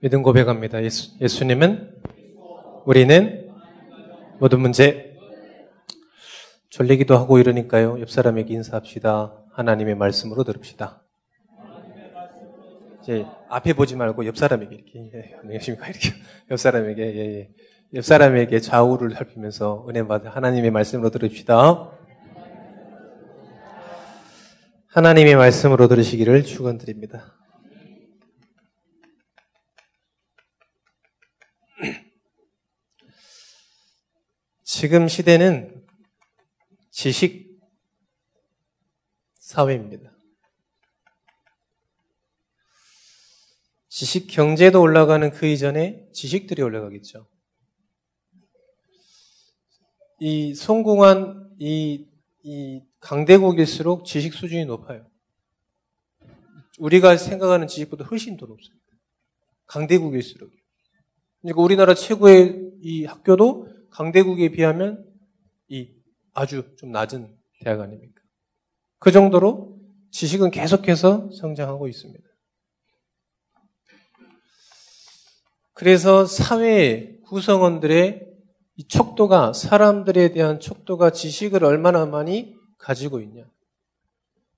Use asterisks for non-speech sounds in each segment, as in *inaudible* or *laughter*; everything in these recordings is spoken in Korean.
믿음 고백합니다. 예수, 예수님은 우리는 모든 문제 졸리기도 하고 이러니까요. 옆 사람에게 인사합시다. 하나님의 말씀으로 들읍시다. 이제 앞에 보지 말고 옆 사람에게 이렇게 예, 안녕하십니까 이렇게 *laughs* 옆 사람에게 예, 예. 옆 사람에게 좌우를 살피면서 은혜 받아 하나님의 말씀으로 들읍시다. 하나님의 말씀으로 들으시기를 축원드립니다. 지금 시대는 지식 사회입니다. 지식 경제도 올라가는 그 이전에 지식들이 올라가겠죠. 이 성공한 이, 이 강대국일수록 지식 수준이 높아요. 우리가 생각하는 지식보다 훨씬 더 높습니다. 강대국일수록. 그러니까 우리나라 최고의 이 학교도 강대국에 비하면 이 아주 좀 낮은 대학 아닙니까? 그 정도로 지식은 계속해서 성장하고 있습니다. 그래서 사회 구성원들의 이 척도가 사람들에 대한 척도가 지식을 얼마나 많이 가지고 있냐.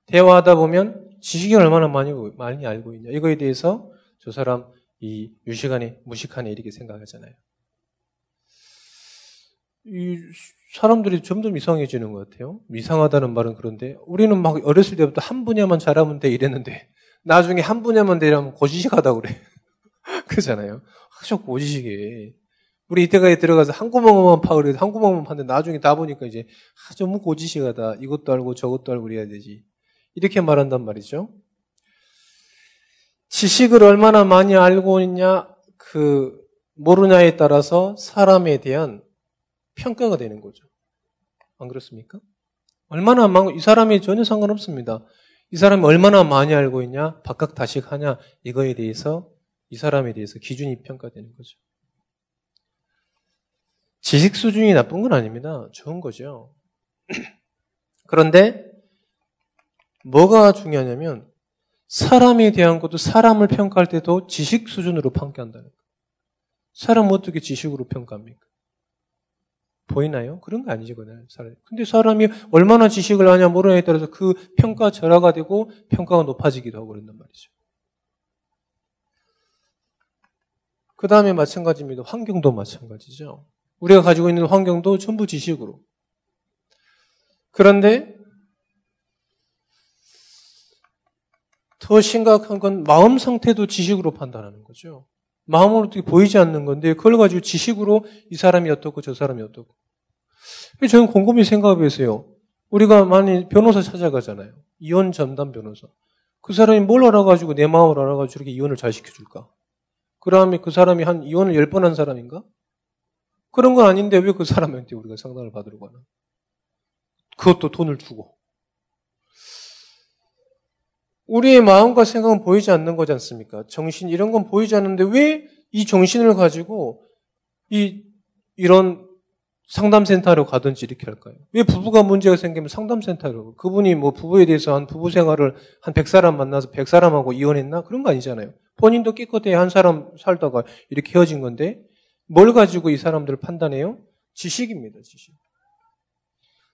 대화하다 보면 지식이 얼마나 많이 많이 알고 있냐. 이거에 대해서 저 사람 이 유시간에 무식하네 이렇게 생각하잖아요. 이 사람들이 점점 이상해지는 것 같아요. 이상하다는 말은 그런데 우리는 막 어렸을 때부터 한 분야만 잘하면 돼 이랬는데 나중에 한 분야만 되려면 고지식하다 그래. *laughs* 그러잖아요. 아주 고지식에 우리 이때까지 들어가서 한 구멍만 파 그래서 한 구멍만 파는데 나중에 다 보니까 이제 아주 뭐 고지식하다. 이것도 알고 저것도 알고 그래야 되지. 이렇게 말한단 말이죠. 지식을 얼마나 많이 알고 있냐 그 모르냐에 따라서 사람에 대한 평가가 되는 거죠. 안 그렇습니까? 얼마나 많고, 이 사람이 전혀 상관없습니다. 이 사람이 얼마나 많이 알고 있냐, 박학다식하냐, 이거에 대해서, 이 사람에 대해서 기준이 평가되는 거죠. 지식 수준이 나쁜 건 아닙니다. 좋은 거죠. *clears throat* 그런데, 뭐가 중요하냐면, 사람에 대한 것도 사람을 평가할 때도 지식 수준으로 평가한다는 거예요. 사람 어떻게 지식으로 평가합니까? 보이나요? 그런 거 아니지, 그날 사람. 근데 사람이 얼마나 지식을 하냐 모르냐에 따라서 그 평가 절하가 되고 평가가 높아지기도 하고 그런단 말이죠. 그 다음에 마찬가지입니다. 환경도 마찬가지죠. 우리가 가지고 있는 환경도 전부 지식으로. 그런데 더 심각한 건 마음 상태도 지식으로 판단하는 거죠. 마음으로 어떻게 보이지 않는 건데 그걸 가지고 지식으로 이 사람이 어떻고 저 사람이 어떻고. 저는 곰곰이 생각해 보세요. 우리가 많이 변호사 찾아가잖아요. 이혼 전담 변호사. 그 사람이 뭘 알아가지고 내 마음을 알아가지고 이렇게 이혼을 잘 시켜줄까? 그 다음에 그 사람이 한 이혼을 열 번 한 사람인가? 그런 건 아닌데 왜 그 사람한테 우리가 상담을 받으러 가나? 그것도 돈을 주고. 우리의 마음과 생각은 보이지 않는 거지 않습니까? 정신 이런 건 보이지 않는데 왜 이 정신을 가지고 이 이런 상담센터로 가든지 이렇게 할까요? 왜 부부가 문제가 생기면 상담센터로 그분이 뭐 부부에 대해서 한 부부 생활을 한 100사람 만나서 100사람하고 이혼했나? 그런 거 아니잖아요. 본인도 깨끗해 한 사람 살다가 이렇게 헤어진 건데 뭘 가지고 이 사람들을 판단해요? 지식입니다, 지식.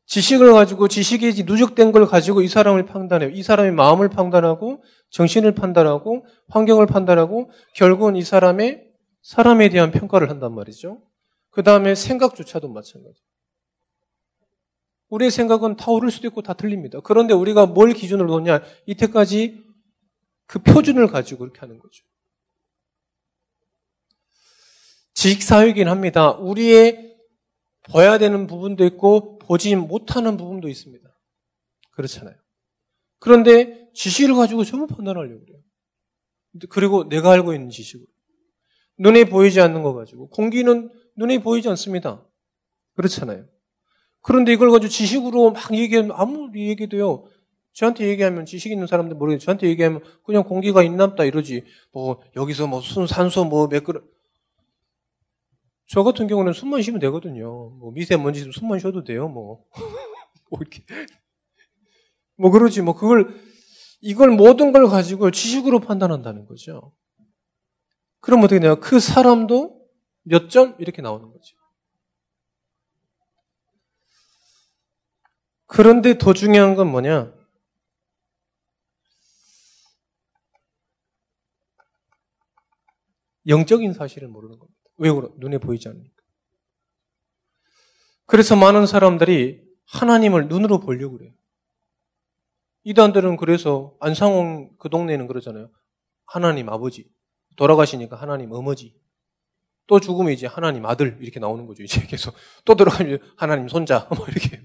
지식을 가지고 지식이 누적된 걸 가지고 이 사람을 판단해요. 이 사람의 마음을 판단하고 정신을 판단하고 환경을 판단하고 결국은 이 사람의 사람에 대한 평가를 한단 말이죠. 그 다음에 생각조차도 마찬가지. 우리의 생각은 다 옳을 수도 있고 다 틀립니다. 그런데 우리가 뭘 기준으로 놓냐? 이때까지 그 표준을 가지고 이렇게 하는 거죠. 지식사회이긴 합니다. 우리의 봐야 되는 부분도 있고 보지 못하는 부분도 있습니다. 그렇잖아요. 그런데 지식을 가지고 전부 판단하려고 그래요. 그리고 내가 알고 있는 지식으로. 눈에 보이지 않는 거 가지고. 공기는 눈에 보이지 않습니다. 그렇잖아요. 그런데 이걸 가지고 지식으로 막 얘기하면 아무리 얘기도요. 저한테 얘기하면 지식 있는 사람들 모르겠어요. 저한테 얘기하면 그냥 공기가 있나 보다 이러지. 뭐 여기서 뭐 순, 산소 뭐 매끄러 저 같은 경우는 숨만 쉬면 되거든요. 뭐 미세먼지 숨만 쉬어도 돼요. 뭐. *laughs* 뭐 이렇게. 뭐 그러지. 뭐 그걸 이걸 모든 걸 가지고 지식으로 판단한다는 거죠. 그럼 어떻게 되냐? 그 사람도 몇 점? 이렇게 나오는 거죠. 그런데 더 중요한 건 뭐냐? 영적인 사실을 모르는 겁니다. 왜 그러? 눈에 보이지 않으니까. 그래서 많은 사람들이 하나님을 눈으로 보려고 그래요. 이단들은 그래서 안상홍 그 동네는 그러잖아요. 하나님 아버지. 돌아가시니까 하나님 어머지. 또 죽으면 이제 하나님 아들 이렇게 나오는 거죠. 이제 계속 또 들어가면 하나님 손자 *laughs* 뭐 이렇게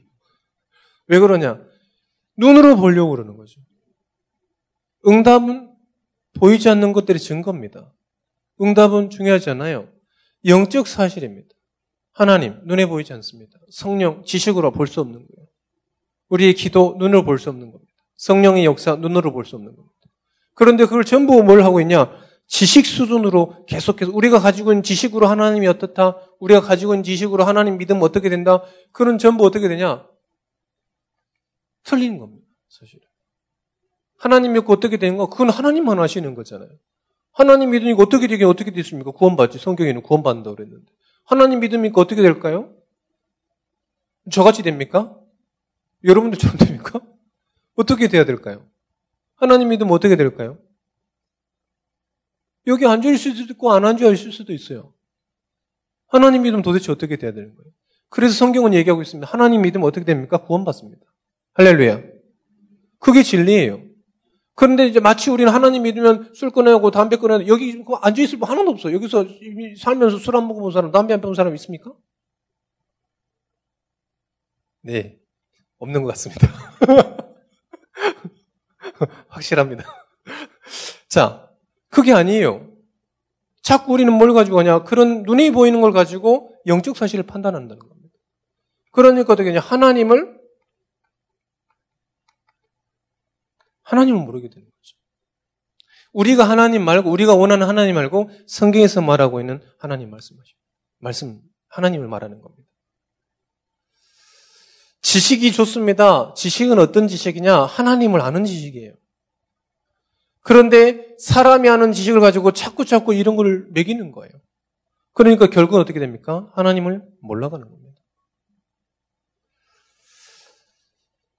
왜 그러냐? 눈으로 보려고 그러는 거죠. 응답은 보이지 않는 것들이 증거입니다. 응답은 중요하지 않아요. 영적 사실입니다. 하나님, 눈에 보이지 않습니다. 성령, 지식으로 볼 수 없는 거예요. 우리의 기도, 눈으로 볼 수 없는 겁니다. 성령의 역사, 눈으로 볼 수 없는 겁니다. 그런데 그걸 전부 뭘 하고 있냐? 지식 수준으로 계속해서 우리가 가지고 있는 지식으로 하나님이 어떻다? 우리가 가지고 있는 지식으로 하나님 믿으면 어떻게 된다? 그런 전부 어떻게 되냐? 틀린 겁니다. 사실은. 하나님 믿고 어떻게 되는가? 그건 하나님만 하시는 거잖아요. 하나님 믿으니까 어떻게 되긴 어떻게 됐습니까? 구원받지. 성경에는 구원받는다고 그랬는데. 하나님 믿으니까 어떻게 될까요? 저같이 됩니까? 여러분들처럼 됩니까? 어떻게 돼야 될까요? 하나님 믿으면 어떻게 될까요? 여기 앉아있을 수도 있고 안 앉아있을 수도 있어요. 하나님 믿으면 도대체 어떻게 돼야 되는 거예요? 그래서 성경은 얘기하고 있습니다. 하나님 믿으면 어떻게 됩니까? 구원받습니다. 할렐루야. 그게 진리예요. 그런데 이제 마치 우리는 하나님 믿으면 술 끊어야고 담배 끊어야 여기 앉아있을 분 하나도 없어. 여기서 살면서 술 안 먹어본 사람, 담배 안 피운 사람 있습니까? 네. 없는 것 같습니다. *laughs* 확실합니다. 자, 그게 아니에요. 자꾸 우리는 뭘 가지고 하냐? 그런 눈이 보이는 걸 가지고 영적 사실을 판단한다는 겁니다. 그러니까 어떻게? 하나님을 하나님을 모르게 되는 거죠. 우리가 하나님 말고 우리가 원하는 하나님 말고 성경에서 말하고 있는 하나님 말씀하시 말씀 하나님을 말하는 겁니다. 지식이 좋습니다. 지식은 어떤 지식이냐? 하나님을 아는 지식이에요. 그런데 사람이 아는 지식을 가지고 자꾸 자꾸 이런 걸 매기는 거예요. 그러니까 결국은 어떻게 됩니까? 하나님을 몰라가는 겁니다.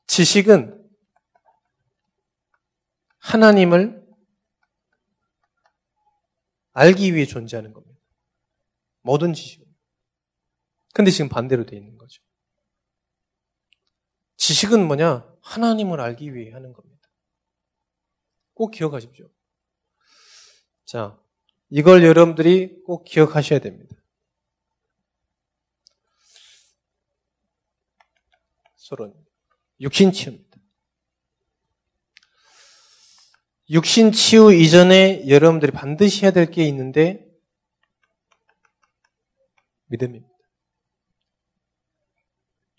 지식은 하나님을 알기 위해 존재하는 겁니다. 모든 지식은. 근데 지금 반대로 되어 있는 거죠. 지식은 뭐냐? 하나님을 알기 위해 하는 겁니다. 꼭 기억하십시오. 자, 이걸 여러분들이 꼭 기억하셔야 됩니다. 서론. 육신치유입니다. 육신 치유 이전에 여러분들이 반드시 해야 될 게 있는데, 믿음입니다.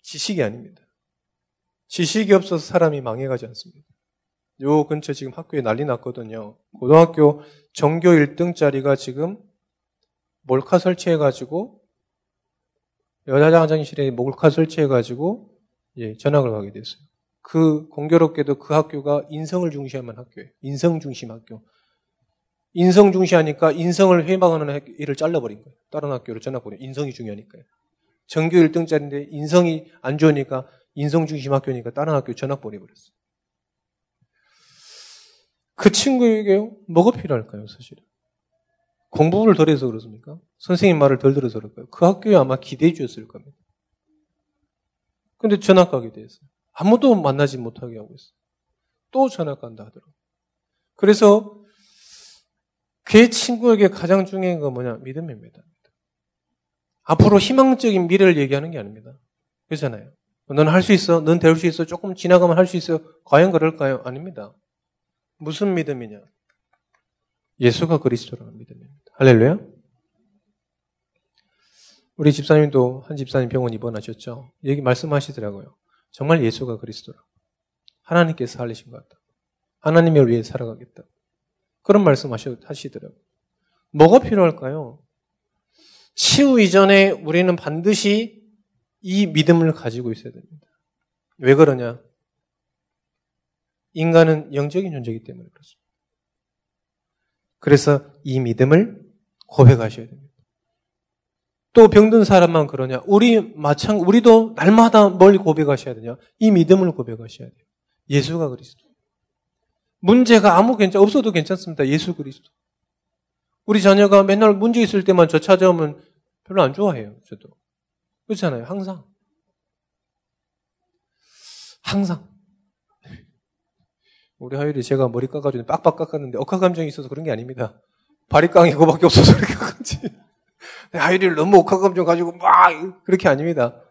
지식이 아닙니다. 지식이 없어서 사람이 망해가지 않습니다. 요 근처 지금 학교에 난리 났거든요. 고등학교 전교 1등짜리가 지금 몰카 설치해가지고 여자 화장실에 몰카 설치해가지고 예, 전학을 가게 됐어요. 그 공교롭게도 그 학교가 인성을 중시하는 학교예요. 인성 중심 학교. 인성 중시하니까 인성을 회방하는 일을 잘라버린 거예요. 다른 학교로 전학 보내. 인성이 중요하니까요. 전교 1등짜리인데 인성이 안 좋으니까 인성 중심 학교니까 다른 학교 전학 보내버렸어요. 그 친구에게 뭐가 필요할까요, 사실은? 공부를 덜 해서 그렇습니까? 선생님 말을 덜 들어서 그럴까요? 그 학교에 아마 기대해 주었을 겁니다. 근데 전학 가게 됐어요. 아무도 만나지 못하게 하고 있어요. 또 전학 간다 하더라고요. 그래서 그 친구에게 가장 중요한 건 뭐냐? 믿음입니다. 앞으로 희망적인 미래를 얘기하는 게 아닙니다. 그렇잖아요. 너는 할수 있어? 넌 배울 수 있어? 조금 지나가면 할 수 있어? 과연 그럴까요? 아닙니다. 무슨 믿음이냐? 예수가 그리스도라는 믿음입니다. 할렐루야. 우리 집사님도 한 집사님 병원 입원하셨죠? 여기 말씀하시더라고요. 정말 예수가 그리스도라. 하나님께서 살리신 것 같다. 하나님을 위해 살아가겠다. 그런 말씀 하시더라고요. 뭐가 필요할까요? 치유 이전에 우리는 반드시 이 믿음을 가지고 있어야 됩니다. 왜 그러냐? 인간은 영적인 존재이기 때문에 그렇습니다. 그래서 이 믿음을 고백하셔야 됩니다. 또 병든 사람만 그러냐? 우리 마찬 우리도 날마다 뭘 고백하셔야 되냐? 이 믿음을 고백하셔야 돼요. 예수가 그리스도. 문제가 아무 괜찮 없어도 괜찮습니다. 예수 그리스도. 우리 자녀가 맨날 문제 있을 때만 저 찾아오면 별로 안 좋아해요. 저도. 그렇잖아요. 항상. 항상. 우리 하율이 제가 머리 깎아주는 빡빡 깎았는데 억하 감정이 있어서 그런 게 아닙니다. 바리깡이 그거밖에 없어서 그렇게 깎았지. 하율이를 너무 억하 감정 가지고 막 그렇게 아닙니다.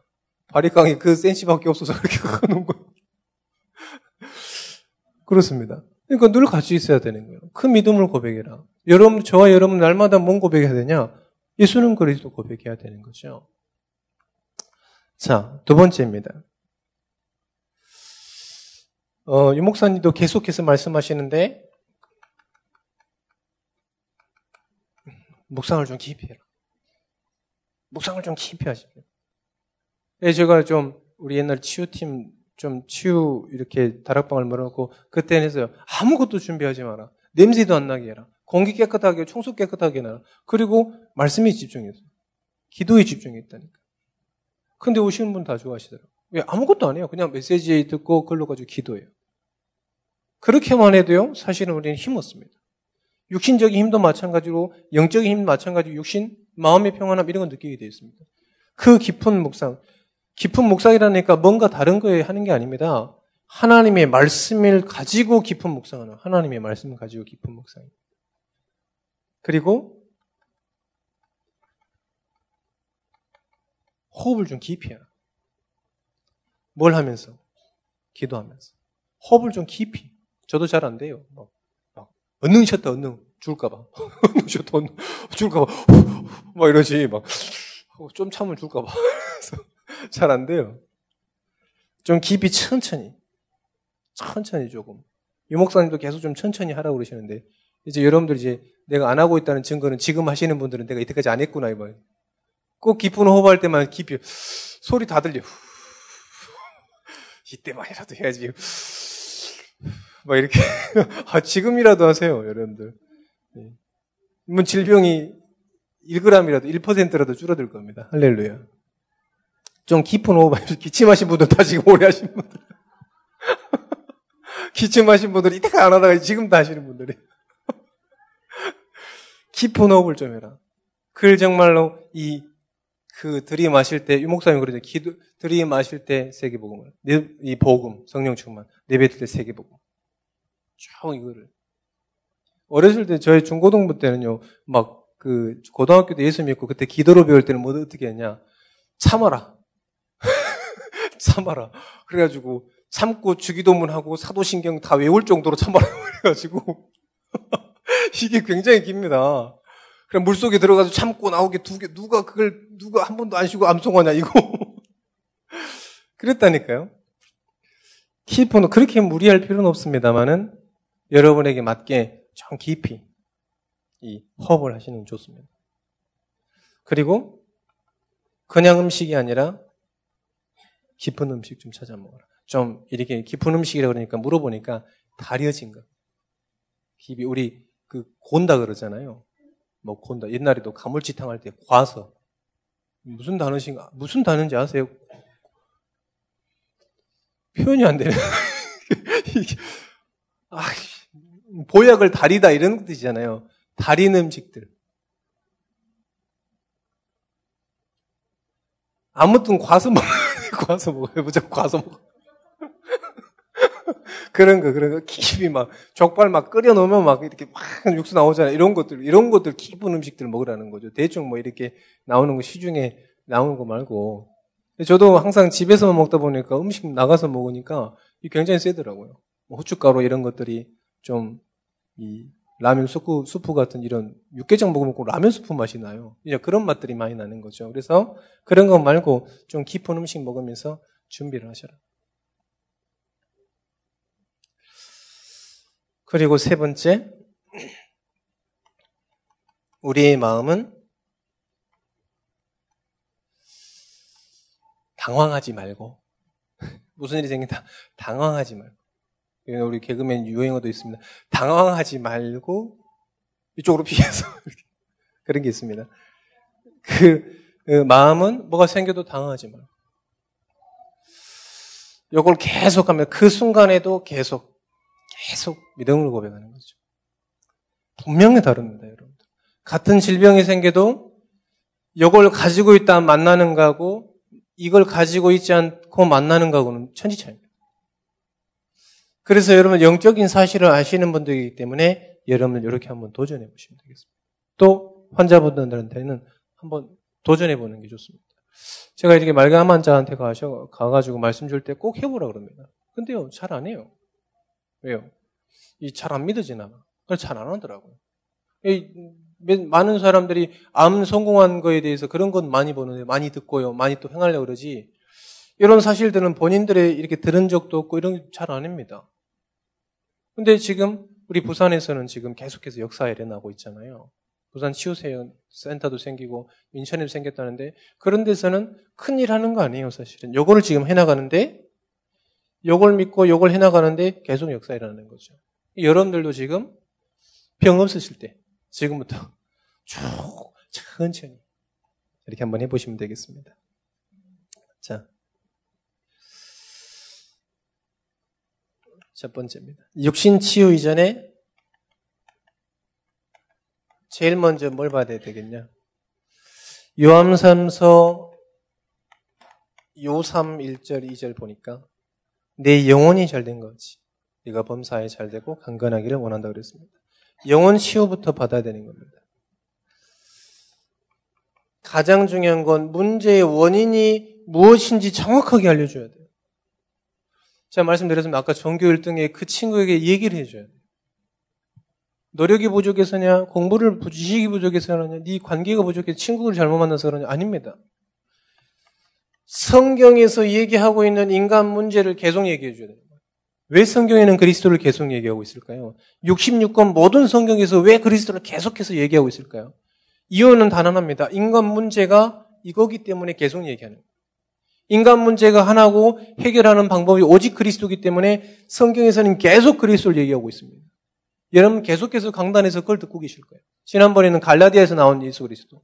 바리깡이 그 센치밖에 없어서 그렇게 *laughs* 깎아놓은 거예요. 그렇습니다. 그러니까 늘 같이 있어야 되는 거예요. 그 믿음을 고백해라. 여러분, 저와 여러분 날마다 뭔 고백해야 되냐? 예수는 그리스도 고백해야 되는 거죠. 자, 두 번째입니다. 어, 유 목사님도 계속해서 말씀하시는데, 묵상을 좀 깊이 해라. 묵상을 좀 깊이 하시고. 예, 제가 좀, 우리 옛날 치유팀, 좀 치유, 이렇게 다락방을 mở어놓고, 그때는 했어요. 아무것도 준비하지 마라. 냄새도 안 나게 해라. 공기 깨끗하게, 청소 깨끗하게 해라. 그리고 말씀에 집중했어요. 기도에 집중했다니까. 근데 오시는 분 다 좋아하시더라고요. 왜? 아무것도 안 해요. 그냥 메시지 듣고 글로 가지고 기도해요. 그렇게만 해도요, 사실은 우리는 힘 얻습니다. 육신적인 힘도 마찬가지로, 영적인 힘도 마찬가지로, 육신, 마음의 평안함, 이런 걸 느끼게 되어 있습니다. 그 깊은 묵상. 깊은 묵상이라니까 뭔가 다른 거에 하는 게 아닙니다. 하나님의 말씀을 가지고 깊은 묵상하는, 하나님의 말씀을 가지고 깊은 묵상. 그리고, 호흡을 좀 깊이 해라. 뭘 하면서? 기도하면서. 호흡을 좀 깊이. 저도 잘 안 돼요. 막, 막 언능 셨다 언능 줄까봐. *laughs* 언능 줄까봐. *laughs* 막 이러지. 막 좀 참으면 줄까봐. *laughs* 잘 안 돼요. 좀 깊이 천천히. 천천히 조금. 유 목사님도 계속 좀 천천히 하라고 그러시는데, 이제 여러분들 이제 내가 안 하고 있다는 증거는 지금 하시는 분들은 내가 이때까지 안 했구나, 이거. 꼭 깊은 호흡할 때만 깊이, 소리 다 들려. 이때만이라도 해야지. 막 이렇게. 아, 지금이라도 하세요, 여러분들. 네. 뭐 질병이 1g이라도, 1%라도 줄어들 겁니다. 할렐루야. 좀 깊은 호흡, 기침하신 분들 다 지금 오래 하신 분들. *laughs* 기침하신 분들이 이때까지 안 하다가 지금 다 하시는 분들이. *laughs* 깊은 호흡을 좀 해라. 그 정말로 이, 그 들이마실 때, 유목사님 그러죠. 기도, 들이마실 때 세계 복음을. 이 복음, 성령 충만. 내뱉을 때 세계 복음. 쭉 이거를. 어렸을 때 저희 중고등부 때는요, 막 그 고등학교 때 예수 믿고 그때 기도로 배울 때는 뭐 어떻게 했냐. 참아라. *laughs* 참아라. 그래가지고 참고 주기도문하고 사도신경 다 외울 정도로 참아라. *laughs* 그래가지고 *laughs* 이게 굉장히 깁니다. 그냥 물속에 들어가서 참고 나오게 두 개, 누가 그걸, 누가 한 번도 안 쉬고 암송하냐, 이거. 그랬다니까요. 키포는 그렇게 무리할 필요는 없습니다만은 여러분에게 맞게 좀 깊이 이 허업을 하시는 게 좋습니다. 그리고 그냥 음식이 아니라 깊은 음식 좀 찾아 먹어라. 좀 이렇게 깊은 음식이라 그러니까 물어보니까 다려진 거. 깊이 우리 그 곤다 그러잖아요. 뭐 곤다. 옛날에도 가물치탕 할 때 과서. 무슨 단어인가? 무슨 단어인지 아세요? 표현이 안 되네. *laughs* 아, 보약을 다리다 이런 뜻이잖아요. 다린 음식들. 아무튼 과서 먹, *laughs* 과서 먹어요. 무조건 과서 먹어. *laughs* 그런 거, 그런 거, 깊이 막, 족발 막 끓여 놓으면 막 이렇게 막 육수 나오잖아요. 이런 것들, 이런 것들, 깊은 음식들 먹으라는 거죠. 대충 뭐 이렇게 나오는 거, 시중에 나오는 거 말고. 저도 항상 집에서만 먹다 보니까 음식 나가서 먹으니까 굉장히 세더라고요. 뭐 후춧가루 이런 것들이 좀, 이, 라면 수프, 수프 같은 이런 육개장 먹으면 꼭 라면 수프 맛이 나요. 이제 그런 맛들이 많이 나는 거죠. 그래서 그런 거 말고 좀 깊은 음식 먹으면서 준비를 하셔라. 그리고 세 번째, 우리의 마음은 당황하지 말고 *laughs* 무슨 일이 생긴다 당황하지 말고 우리 개그맨 유행어도 있습니다. 당황하지 말고 이쪽으로 피해서 *laughs* 그런 게 있습니다. 그, 그 마음은 뭐가 생겨도 당황하지 말 요걸 계속하면 그 순간에도 계속 계속 믿음을 고백하는 거죠. 분명히 다릅니다, 여러분들. 같은 질병이 생겨도 요걸 가지고 있다 만나는 거하고 이걸 가지고 있지 않고 만나는 거하고는 천지 차이입니다. 그래서 여러분 영적인 사실을 아시는 분들이기 때문에 여러분 이렇게 한번 도전해 보시면 되겠습니다. 또 환자분들한테는 한번 도전해 보는 게 좋습니다. 제가 이렇게 말감 환자한테 가셔, 가가지고 말씀 줄 때 꼭 해보라 그럽니다. 근데요, 잘 안 해요. 왜요? 이 잘 안 믿어지나. 잘안 하더라고요. 이, 많은 사람들이 암 성공한 거에 대해서 그런 건 많이 보는데, 많이 듣고요. 많이 또 행하려고 그러지. 이런 사실들은 본인들의 이렇게 들은 적도 없고 이런 잘안 합니다. 근데 지금 우리 부산에서는 지금 계속해서 역사에 일어나고 있잖아요. 부산 치유센터도 생기고 인천에도 생겼다는데 그런 데서는 큰일 하는 거 아니에요, 사실은. 요거를 지금 해나가는데 요걸 믿고 요걸 해나가는데 계속 역사 일어나는 거죠. 여러분들도 지금 병 없으실 때 지금부터 *laughs* 쭉 천천히 이렇게 한번 해보시면 되겠습니다. 자. 첫 번째입니다. 육신 치유 이전에 제일 먼저 뭘 받아야 되겠냐? 요함삼서 요삼 1절 2절 보니까 내 영혼이 잘 된 거지. 네가 범사에 잘 되고 강건하기를 원한다 그랬습니다. 영혼 치유부터 받아야 되는 겁니다. 가장 중요한 건 문제의 원인이 무엇인지 정확하게 알려줘야 돼요. 제가 말씀드렸지만 아까 전교 1등의 그 친구에게 얘기를 해줘야 돼요. 노력이 부족해서냐, 공부를 지식이 부족해서 그러냐, 네 관계가 부족해서 친구를 잘못 만나서 그러냐 아닙니다. 성경에서 얘기하고 있는 인간 문제를 계속 얘기해 줘야 돼요. 왜 성경에는 그리스도를 계속 얘기하고 있을까요? 66권 모든 성경에서 왜 그리스도를 계속해서 얘기하고 있을까요? 이유는 단언합니다. 인간 문제가 이거기 때문에 계속 얘기하는 거예요. 인간 문제가 하나고 해결하는 방법이 오직 그리스도기 때문에 성경에서는 계속 그리스도를 얘기하고 있습니다. 여러분 계속해서 강단에서 그걸 듣고 계실 거예요. 지난번에는 갈라디아에서 나온 예수 그리스도.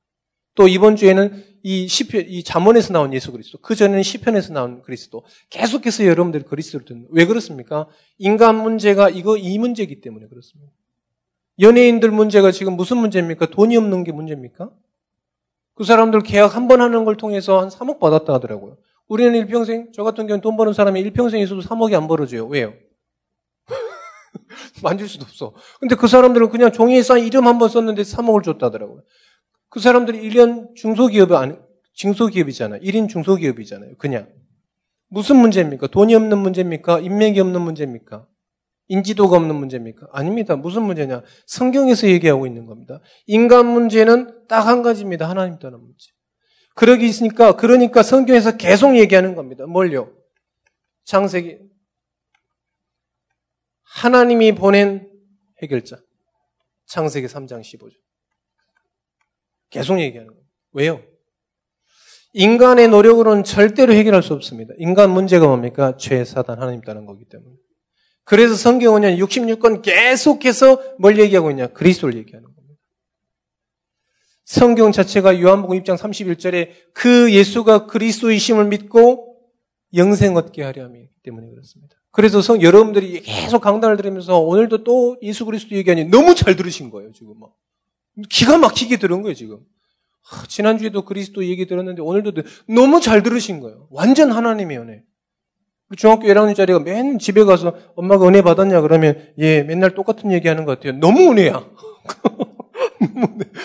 또 이번 주에는 이 시편, 이 잠언에서 나온 예수 그리스도. 그 전에는 시편에서 나온 그리스도. 계속해서 여러분들이 그리스도를 듣는. 왜 그렇습니까? 인간 문제가 이거 이 문제이기 때문에 그렇습니다. 연예인들 문제가 지금 무슨 문제입니까? 돈이 없는 게 문제입니까? 그 사람들 계약 한 번 하는 걸 통해서 한 3억 받았다 하더라고요. 우리는 일평생, 저 같은 경우는 돈 버는 사람이 일평생 있어도 3억이 안 벌어져요. 왜요? *laughs* 만질 수도 없어. 근데 그 사람들은 그냥 종이에 쌓인 이름 한 번 썼는데 3억을 줬다더라고요. 그 사람들이 1년 중소기업이 아니, 중소기업이잖아요. 1인 중소기업이잖아요. 그냥. 무슨 문제입니까? 돈이 없는 문제입니까? 인맥이 없는 문제입니까? 인지도가 없는 문제입니까? 아닙니다. 무슨 문제냐? 성경에서 얘기하고 있는 겁니다. 인간 문제는 딱 한 가지입니다. 하나님 떠난 문제. 그러기 있으니까, 그러니까 성경에서 계속 얘기하는 겁니다. 뭘요? 창세기 하나님이 보낸 해결자. 창세기 3장 15절. 계속 얘기하는 거예요. 왜요? 인간의 노력으로는 절대로 해결할 수 없습니다. 인간 문제가 뭡니까? 죄, 사단, 하나님 따는 거기 때문에. 그래서 성경은 66권 계속해서 뭘 얘기하고 있냐? 그리스도를 얘기하는 겁니다. 성경 자체가 요한복음 입장 31절에 그 예수가 그리스도이심을 믿고 영생 얻게 하려 함이기 때문에 그렇습니다. 그래서 성, 여러분들이 계속 강단을 들으면서 오늘도 또 예수 그리스도 얘기하니 너무 잘 들으신 거예요, 지금 막. 기가 막히게 들은 거예요, 지금. 하, 지난주에도 그리스도 얘기 들었는데 오늘도 너무 잘 들으신 거예요. 완전 하나님의 은혜. 중학교 1학년짜리가 맨 집에 가서 엄마가 은혜 받았냐 그러면 예, 맨날 똑같은 얘기 하는 것 같아요. 너무 은혜야. *laughs* 중학교 1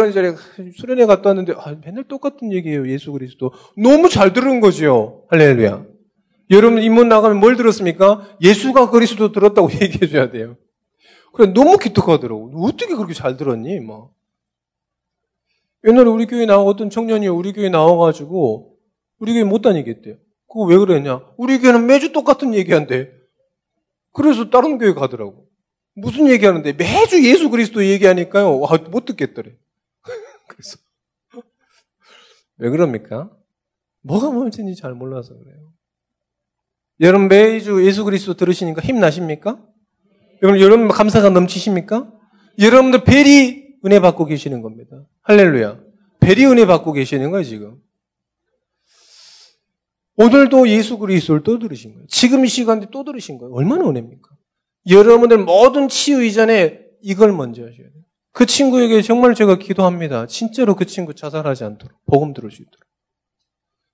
학년짜리가 수련회 갔다 왔는데 아, 맨날 똑같은 얘기예요, 예수 그리스도. 너무 잘 들은 거죠. 할렐루야. 여러분 인문 나가면 뭘 들었습니까? 예수가 그리스도 들었다고 *laughs* 얘기해 줘야 돼요. 그래 너무 기특하더라고. 어떻게 그렇게 잘 들었니? 막. 뭐. 옛날에 우리 교회 어떤 청년이 우리 교회 나와가지고 우리 교회 못 다니겠대요. 그거 왜 그랬냐? 우리 교회는 매주 똑같은 얘기한대. 그래서 다른 교회 가더라고. 무슨 얘기하는데 매주 예수 그리스도 얘기하니까요. 와, 못 듣겠더래. *laughs* 그래서 왜 그럽니까? 뭐가 문제인지 잘 몰라서 그래요. 여러분 매주 예수 그리스도 들으시니까 힘 나십니까? 여러분, 여러분 감사가 넘치십니까? 여러분들 벨이 은혜 받고 계시는 겁니다. 할렐루야. 베리 은혜 받고 계시는 거예요, 지금. 오늘도 예수 그리스도를 또 들으신 거예요. 지금 이 시간에 또 들으신 거예요. 얼마나 은혜입니까? 여러분들 모든 치유 이전에 이걸 먼저 하셔야 돼요. 그 친구에게 정말 제가 기도합니다. 진짜로 그 친구 자살하지 않도록 복음 들을 수 있도록.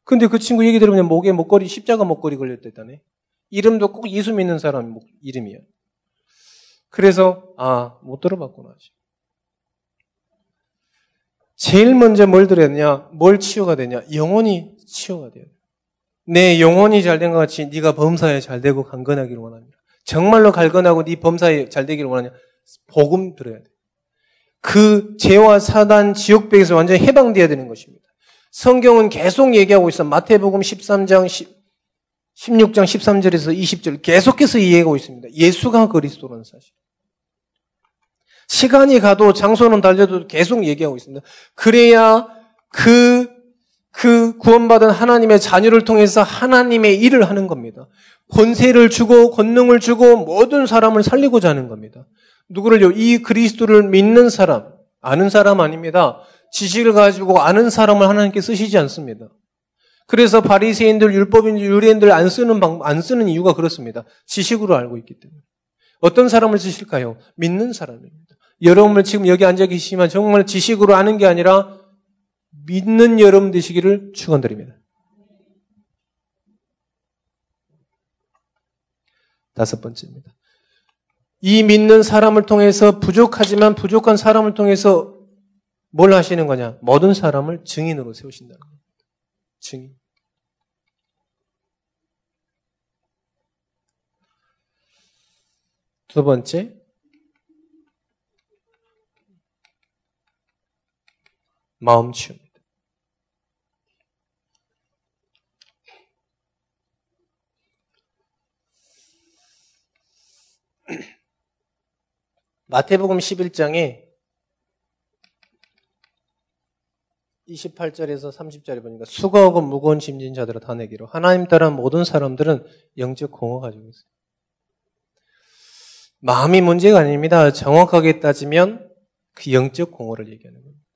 근데 그 친구 얘기 들으면 목에 목걸이 십자가 목걸이 걸렸다네. 이름도 꼭 예수 믿는 사람 이름이야. 그래서 아 못 들어봤구나. 제일 먼저 뭘 들었냐? 뭘 치유가 되냐? 영혼이 치유가 돼요. 내 영혼이 잘 된 것 같이 네가 범사에 잘 되고 강건하기를 원합니다. 정말로 갈건하고 네 범사에 잘 되기를 원하냐? 복음 들어야 돼. 그 죄와 사단 지옥배에서 완전히 해방돼야 되는 것입니다. 성경은 계속 얘기하고 있어. 마태복음 13장 10, 16장 13절에서 20절 계속해서 이해하고 있습니다. 예수가 그리스도라는 사실. 시간이 가도 장소는 달려도 계속 얘기하고 있습니다. 그래야 그, 그 구원받은 하나님의 자녀를 통해서 하나님의 일을 하는 겁니다. 권세를 주고 권능을 주고 모든 사람을 살리고자 하는 겁니다. 누구를요? 이 그리스도를 믿는 사람, 아는 사람 아닙니다. 지식을 가지고 아는 사람을 하나님께 쓰시지 않습니다. 그래서 바리새인들, 율법인들, 유리인들 안 쓰는 방, 안 쓰는 이유가 그렇습니다. 지식으로 알고 있기 때문에. 어떤 사람을 쓰실까요? 믿는 사람입니다. 여러분을 지금 여기 앉아 계시지만 정말 지식으로 아는 게 아니라 믿는 여러분 되시기를 축원드립니다. 다섯 번째입니다. 이 믿는 사람을 통해서 부족하지만 부족한 사람을 통해서 뭘 하시는 거냐? 모든 사람을 증인으로 세우신다는 겁니다. 증인. 두 번째, 마음 치유입니다. 마태복음 11장에 28절에서 30절에 보니까 수고하고 무거운 짐진 자들아 다 내기로 하나님 따라 모든 사람들은 영적 공허 가지고 있어요. 마음이 문제가 아닙니다. 정확하게 따지면 그 영적 공허를 얘기하는 겁니다.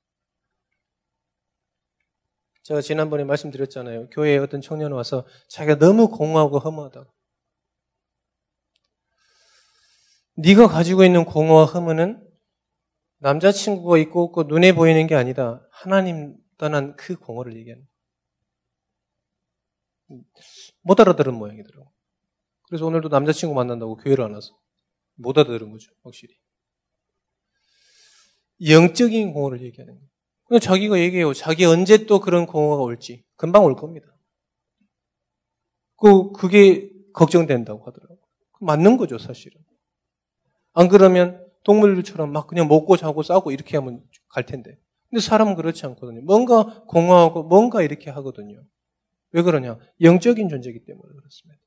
제가 지난번에 말씀드렸잖아요. 교회에 어떤 청년 와서 자기가 너무 공허하고 허무하다. 네가 가지고 있는 공허와 허무는 남자친구가 있고 없고 눈에 보이는 게 아니다. 하나님 떠난 그 공허를 얘기하는 못 알아들은 모양이더라고. 그래서 오늘도 남자친구 만난다고 교회를 안 와서. 못 알아들은 거죠, 확실히. 영적인 공허를 얘기하는 거예요. 그냥 자기가 얘기해요. 자기 언제 또 그런 공허가 올지. 금방 올 겁니다. 그, 그게 걱정된다고 하더라고요. 맞는 거죠, 사실은. 안 그러면 동물들처럼 막 그냥 먹고 자고 싸고 이렇게 하면 갈 텐데. 근데 사람은 그렇지 않거든요. 뭔가 공허하고 뭔가 이렇게 하거든요. 왜 그러냐? 영적인 존재이기 때문에 그렇습니다.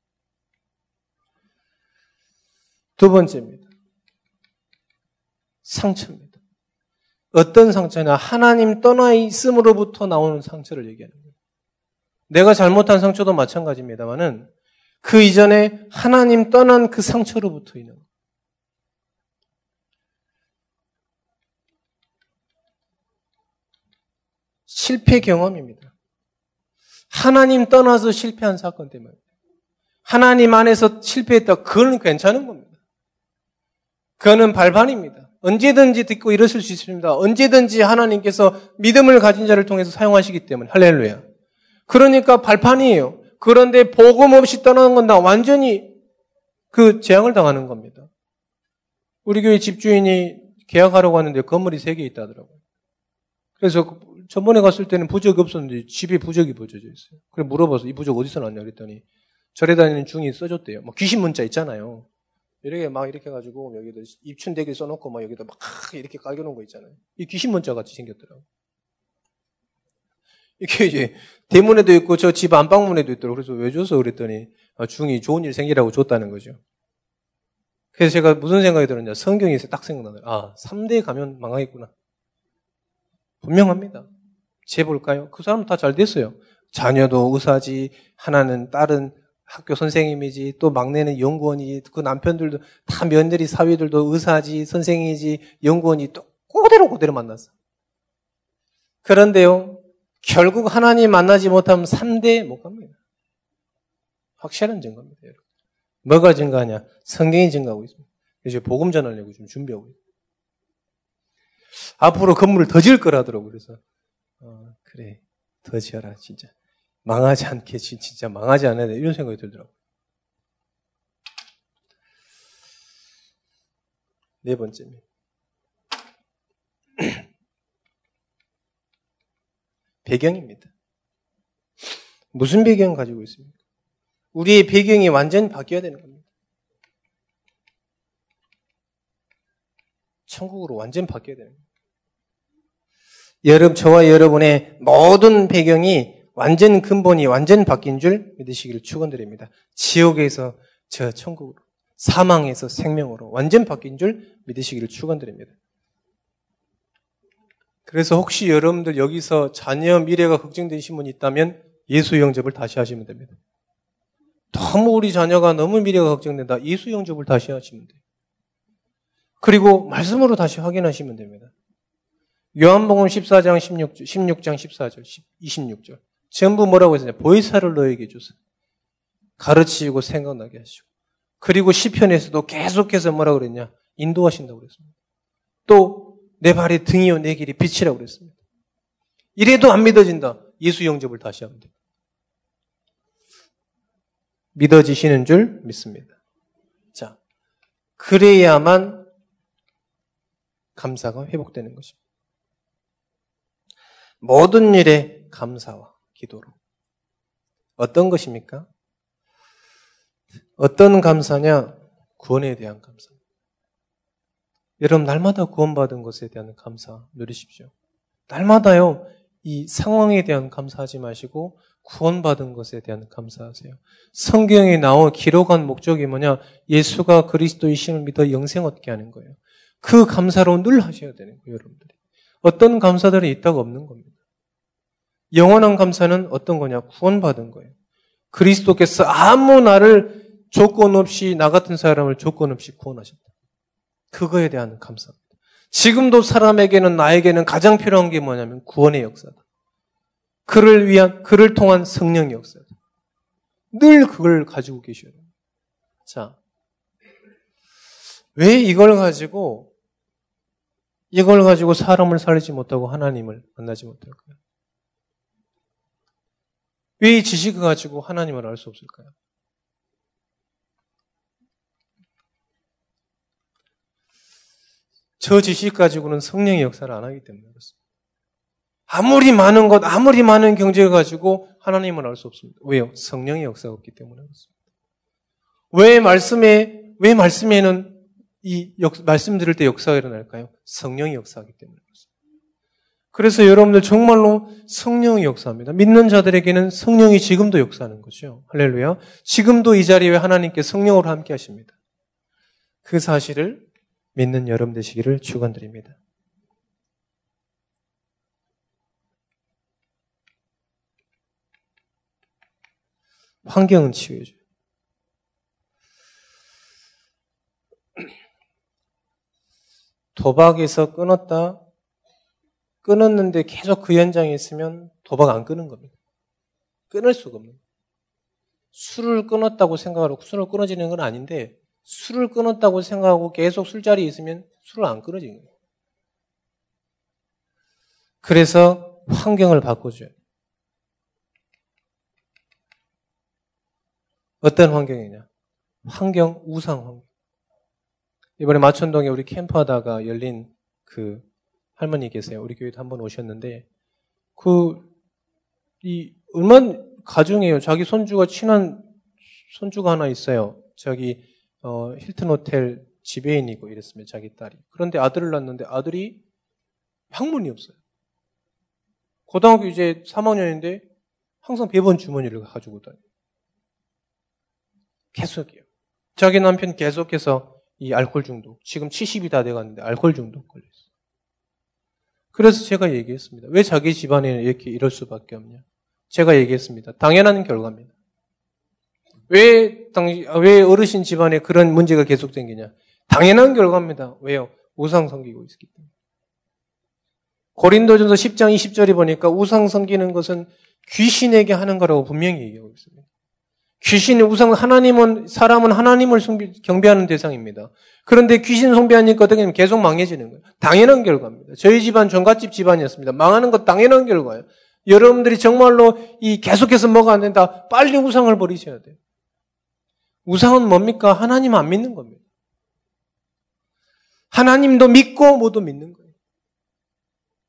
두 번째입니다. 상처입니다. 어떤 상처냐? 하나님 떠나 있음으로부터 나오는 상처를 얘기하는 거예요. 내가 잘못한 상처도 마찬가지입니다만은 그 이전에 하나님 떠난 그 상처로부터 있는 실패 경험입니다. 하나님 떠나서 실패한 사건 때문에. 하나님 안에서 실패했다. 그건 괜찮은 겁니다. 그거는 발판입니다. 언제든지 듣고 일으실 수 있습니다. 언제든지 하나님께서 믿음을 가진 자를 통해서 사용하시기 때문에 할렐루야. 그러니까 발판이에요. 그런데 복음 없이 떠나는 건다 완전히 그 재앙을 당하는 겁니다. 우리 교회 집주인이 계약하려고 하는데 건물이 세 개 있다더라고요. 그래서 저번에 갔을 때는 부적이 없었는데 집에 부적이 붙여져 있어요. 그래 물어봐서 이 부적 어디서 났냐 그랬더니 절에 다니는 중이 써줬대요. 뭐 귀신 문자 있잖아요. 이렇게 막 이렇게 해가지고 여기다 입춘대기 써놓고 막 여기다 막 이렇게 깔겨놓은 거 있잖아요. 이 귀신 문자 같이 생겼더라고. 이게 이제 대문에도 있고 저 집 안방문에도 있더라고. 그래서 왜 줬어? 그랬더니 아, 중이 좋은 일 생기라고 줬다는 거죠. 그래서 제가 무슨 생각이 들었냐. 성경에서 딱 생각나네요. 아, 3대 가면 망하겠구나. 분명합니다. 재볼까요? 그 사람 다 잘 됐어요. 자녀도 의사지, 하나는 딸은 학교 선생님이지, 또 막내는 연구원이지, 그 남편들도 다 며느리 사위들도 의사지, 선생이지, 연구원이 또 그대로 그대로 만났어. 그런데요, 결국 하나님 만나지 못하면 3대 못 갑니다. 확실한 증거입니다, 여러분. 뭐가 증거하냐? 성경이 증거하고 있습니다. 이제 복음 전하려고 지금 준비하고 있어요. 앞으로 건물을 더 지을 거라더라고 그래서 어, 그래 더 지어라 진짜 망하지 않게 진짜 망하지 않아야 돼 이런 생각이 들더라고. 네 번째입니다. *clears throat* 배경입니다. 무슨 배경 가지고 있습니까? 우리의 배경이 완전히 바뀌어야 되는 겁니다. 천국으로 완전 바뀌어야 되는 겁니다. 여러분, 저와 여러분의 모든 배경이 완전 근본이 완전 바뀐 줄 믿으시기를 축원드립니다. 지옥에서 저 천국으로, 사망에서 생명으로 완전 바뀐 줄 믿으시기를 축원드립니다. 그래서 혹시 여러분들 여기서 자녀 미래가 걱정되신 분이 있다면 예수 영접을 다시 하시면 됩니다. 너무 우리 자녀가 너무 미래가 걱정된다. 예수 영접을 다시 하시면 돼요. 그리고 말씀으로 다시 확인하시면 됩니다. 요한복음 14장 16, 16장 14절, 26절. 전부 뭐라고 했어요? 보이사를 너에게 주세요. 가르치고 생각나게 하시고. 그리고 시편에서도 계속해서 뭐라고 그랬냐? 인도하신다고 그랬습니다. 또 내 발의 등이요 내 길이 빛이라고 그랬습니다. 이래도 안 믿어진다. 예수 영접을 다시 하면 됩니다. 믿어지시는 줄 믿습니다. 자, 그래야만 감사가 회복되는 것입니다. 모든 일에 감사와 기도로. 어떤 것입니까? 어떤 감사냐? 구원에 대한 감사. 여러분, 날마다 구원받은 것에 대한 감사 누리십시오. 날마다요, 이 상황에 대한 감사하지 마시고, 구원받은 것에 대한 감사하세요. 성경에 나온 기록한 목적이 뭐냐? 예수가 그리스도이심을 믿어 영생 얻게 하는 거예요. 그 감사로 늘 하셔야 되는 거예요, 여러분들이. 어떤 감사들이 있다고 없는 겁니다. 영원한 감사는 어떤 거냐? 구원받은 거예요. 그리스도께서 아무 나를 조건 없이, 나 같은 사람을 조건 없이 구원하셨다. 그거에 대한 감사입니다. 지금도 사람에게는, 나에게는 가장 필요한 게 뭐냐면 구원의 역사다. 그를 위한, 그를 통한 성령의 역사다. 늘 그걸 가지고 계셔야 돼요. 자. 왜 이걸 가지고, 이걸 가지고 사람을 살리지 못하고 하나님을 만나지 못할까요? 왜 이 지식을 가지고 하나님을 알 수 없을까요? 저 지식 가지고는 성령의 역사를 안 하기 때문에 그렇습니다. 아무리 많은 것, 아무리 많은 경제를 가지고 하나님을 알 수 없습니다. 왜요? 성령의 역사가 없기 때문에 그렇습니다. 왜 말씀에, 왜 말씀에는 이 역, 말씀 들을 때 역사가 일어날까요? 성령의 역사하기 때문에. 그래서 여러분들 정말로 성령이 역사합니다. 믿는 자들에게는 성령이 지금도 역사하는 거죠. 할렐루야. 지금도 이 자리에 하나님께 성령으로 함께 하십니다. 그 사실을 믿는 여러분 되시기를 축원드립니다. 환경은 치유해줘요. 도박에서 끊었다, 끊었는데 계속 그 현장에 있으면 도박 안 끊은 겁니다. 끊을 수가 없는. 술을 끊었다고 생각하고 술을 끊어지는 건 아닌데 술을 끊었다고 생각하고 계속 술자리에 있으면 술을 안 끊어지는 거예요. 그래서 환경을 바꿔줘요. 어떤 환경이냐? 환경, 우상 환경. 이번에 마천동에 우리 캠프하다가 열린 그 할머니 계세요. 우리 교회도 한번 오셨는데, 그, 이, 얼마 가정이에요. 자기 손주가 친한 손주가 하나 있어요. 저기, 어, 힐튼 호텔 지배인이고 이랬습니다. 자기 딸이. 그런데 아들을 낳는데 아들이 학문이 없어요. 고등학교 이제 3학년인데 항상 배번 주머니를 가지고 다녀요. 계속이요. 자기 남편 계속해서 이 알코올 중독. 지금 70이 다 돼가는데 알코올 중독 걸렸어요. 그래서 제가 얘기했습니다. 왜 자기 집안에 이렇게 이럴 수밖에 없냐? 제가 얘기했습니다. 당연한 결과입니다. 왜, 당, 왜 어르신 집안에 그런 문제가 계속 생기냐? 당연한 결과입니다. 왜요? 우상 섬기고 있기 때문에. 고린도전서 10장 20절에 보니까 우상 섬기는 것은 귀신에게 하는 거라고 분명히 얘기하고 있습니다. 귀신의 우상 하나님은 사람은 하나님을 경배하는 대상입니다. 그런데 귀신 숭배하니까 어떻게 계속 망해지는 거예요. 당연한 결과입니다. 저희 집안 종갓집 집안이었습니다. 망하는 것 당연한 결과예요. 여러분들이 정말로 이 계속해서 뭐가 안 된다. 빨리 우상을 버리셔야 돼요. 우상은 뭡니까? 하나님 안 믿는 겁니다. 하나님도 믿고 모두 믿는 거예요.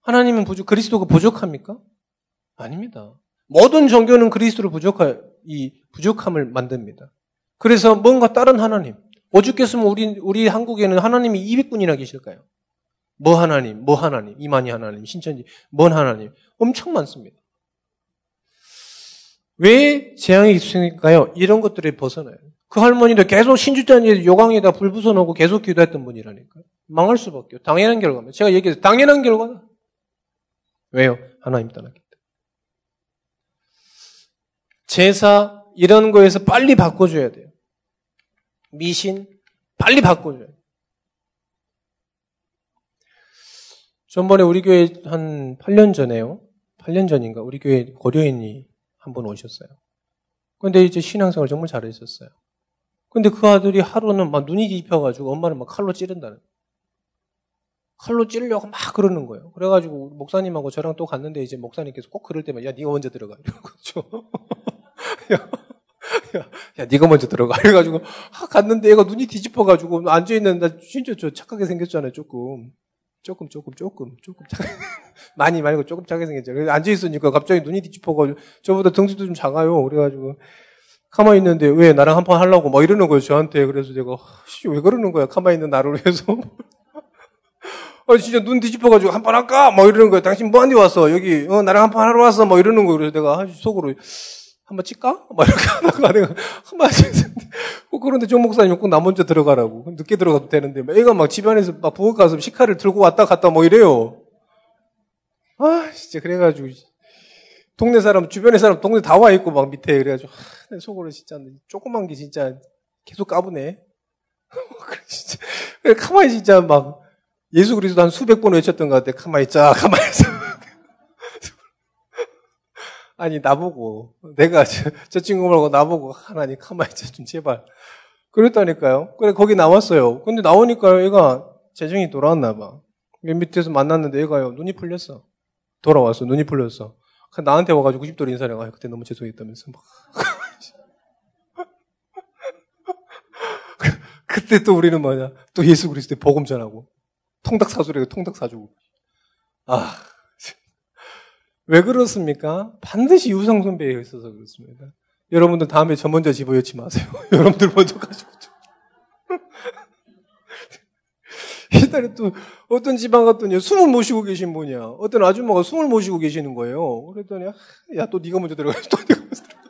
하나님은 부족, 그리스도가 부족합니까? 아닙니다. 모든 종교는 그리스도를 부족할, 이 부족함을 만듭니다. 그래서 뭔가 다른 하나님, 오죽했으면 우리, 우리 한국에는 하나님이 200분이나 계실까요? 뭐 하나님, 뭐 하나님, 이만희 하나님, 신천지, 뭔 하나님. 엄청 많습니다. 왜 재앙이 있으니까요? 이런 것들에 벗어나요. 그 할머니도 계속 신주자니 요강에다 불 붙여놓고 계속 기도했던 분이라니까요. 망할 수밖에 요 당연한 결과입니다. 제가 얘기해서 당연한 결과다. 왜요? 하나님 떠났기. 제사 이런 거에서 빨리 바꿔줘야 돼요. 미신 빨리 바꿔줘야 돼요. 전번에 우리 교회 한 8년 전에요. 8년 전인가 우리 교회 고려인이 한분 오셨어요. 근데 이제 신앙생활 정말 잘했었어요. 근데 그 아들이 하루는 막 눈이 뒤집혀가지고 엄마를 막 칼로 찌른다는. 칼로 찌르려고 막 그러는 거예요. 그래가지고 목사님하고 저랑 또 갔는데 이제 목사님께서 꼭 그럴 때만 야 네가 먼저 들어가 *laughs* 이러고 *laughs* 야, 야, 야 네가 먼저 들어가 이래가지고 아, 갔는데 얘가 눈이 뒤집혀가지고 앉아 있는데 진짜 저 착하게 생겼잖아요 조금 조금, 조금, 조금, 조금 작 *laughs* 많이 말고 조금 작게 생겼죠. 그래서 앉아 있으니까 갑자기 눈이 뒤집어가지고, 저보다 등수도 좀 작아요. 그래가지고, 가만히 있는데, 왜 나랑 한 판 하려고 막 이러는 거예요, 저한테. 그래서 제가, 씨, 왜 그러는 거야, 가만히 있는 나를 위해서. *laughs* 아, 진짜 눈 뒤집어가지고 한 판 할까? 막 이러는 거예요. 당신 뭐 한데 왔어? 여기, 어, 나랑 한 판 하러 왔어? 막 이러는 거예요. 그래서 내가 속으로, 한번 찍까? 막 이렇게 하다가 내가 한번 어, 그런데 정 목사님 꼭 나 먼저 들어가라고. 늦게 들어가도 되는데, 애가 막 집안에서 막 부엌 가서 식칼을 들고 왔다 갔다 뭐 이래요. 아, 진짜 그래가지고, 동네 사람, 주변에 사람, 동네 다 와 있고 막 밑에 그래가지고, 아, 내 속으로 진짜, 조그만 게 진짜 계속 까부네. *laughs* 진짜, 가만히 진짜 막, 예수 그리스도 한 수백 번 외쳤던 것 같아. 가만히 있자, 가만히 있자. 아니 나보고 내가 *laughs* 저, 저 친구 말고 나보고 하나님 가만히 있어 좀 제발 그랬다니까요. 그래 거기 나왔어요. 근데 나오니까 얘가 재정이 돌아왔나 봐. 밑에서 만났는데 얘가요 눈이 풀렸어. 돌아왔어 눈이 풀렸어. 나한테 와가지고 90도로 인사를 해가 그때 너무 죄송했다면서 막. *laughs* 그때 또 우리는 뭐냐 또 예수 그리스도의 복음 전하고 통닭 사주래고 통닭 사주고 아 왜 그렇습니까? 반드시 유성 선배에 있어서 그렇습니다. 여러분들 다음에 저 먼저 집어넣지 마세요. *laughs* 여러분들 먼저 가시고. *laughs* 옛날에 또 어떤 지방 갔더니 숨을 모시고 계신 분이야. 어떤 아줌마가 숨을 모시고 계시는 거예요. 그랬더니 야 또 네가 먼저 들어가. 또 네가 먼저 들어가.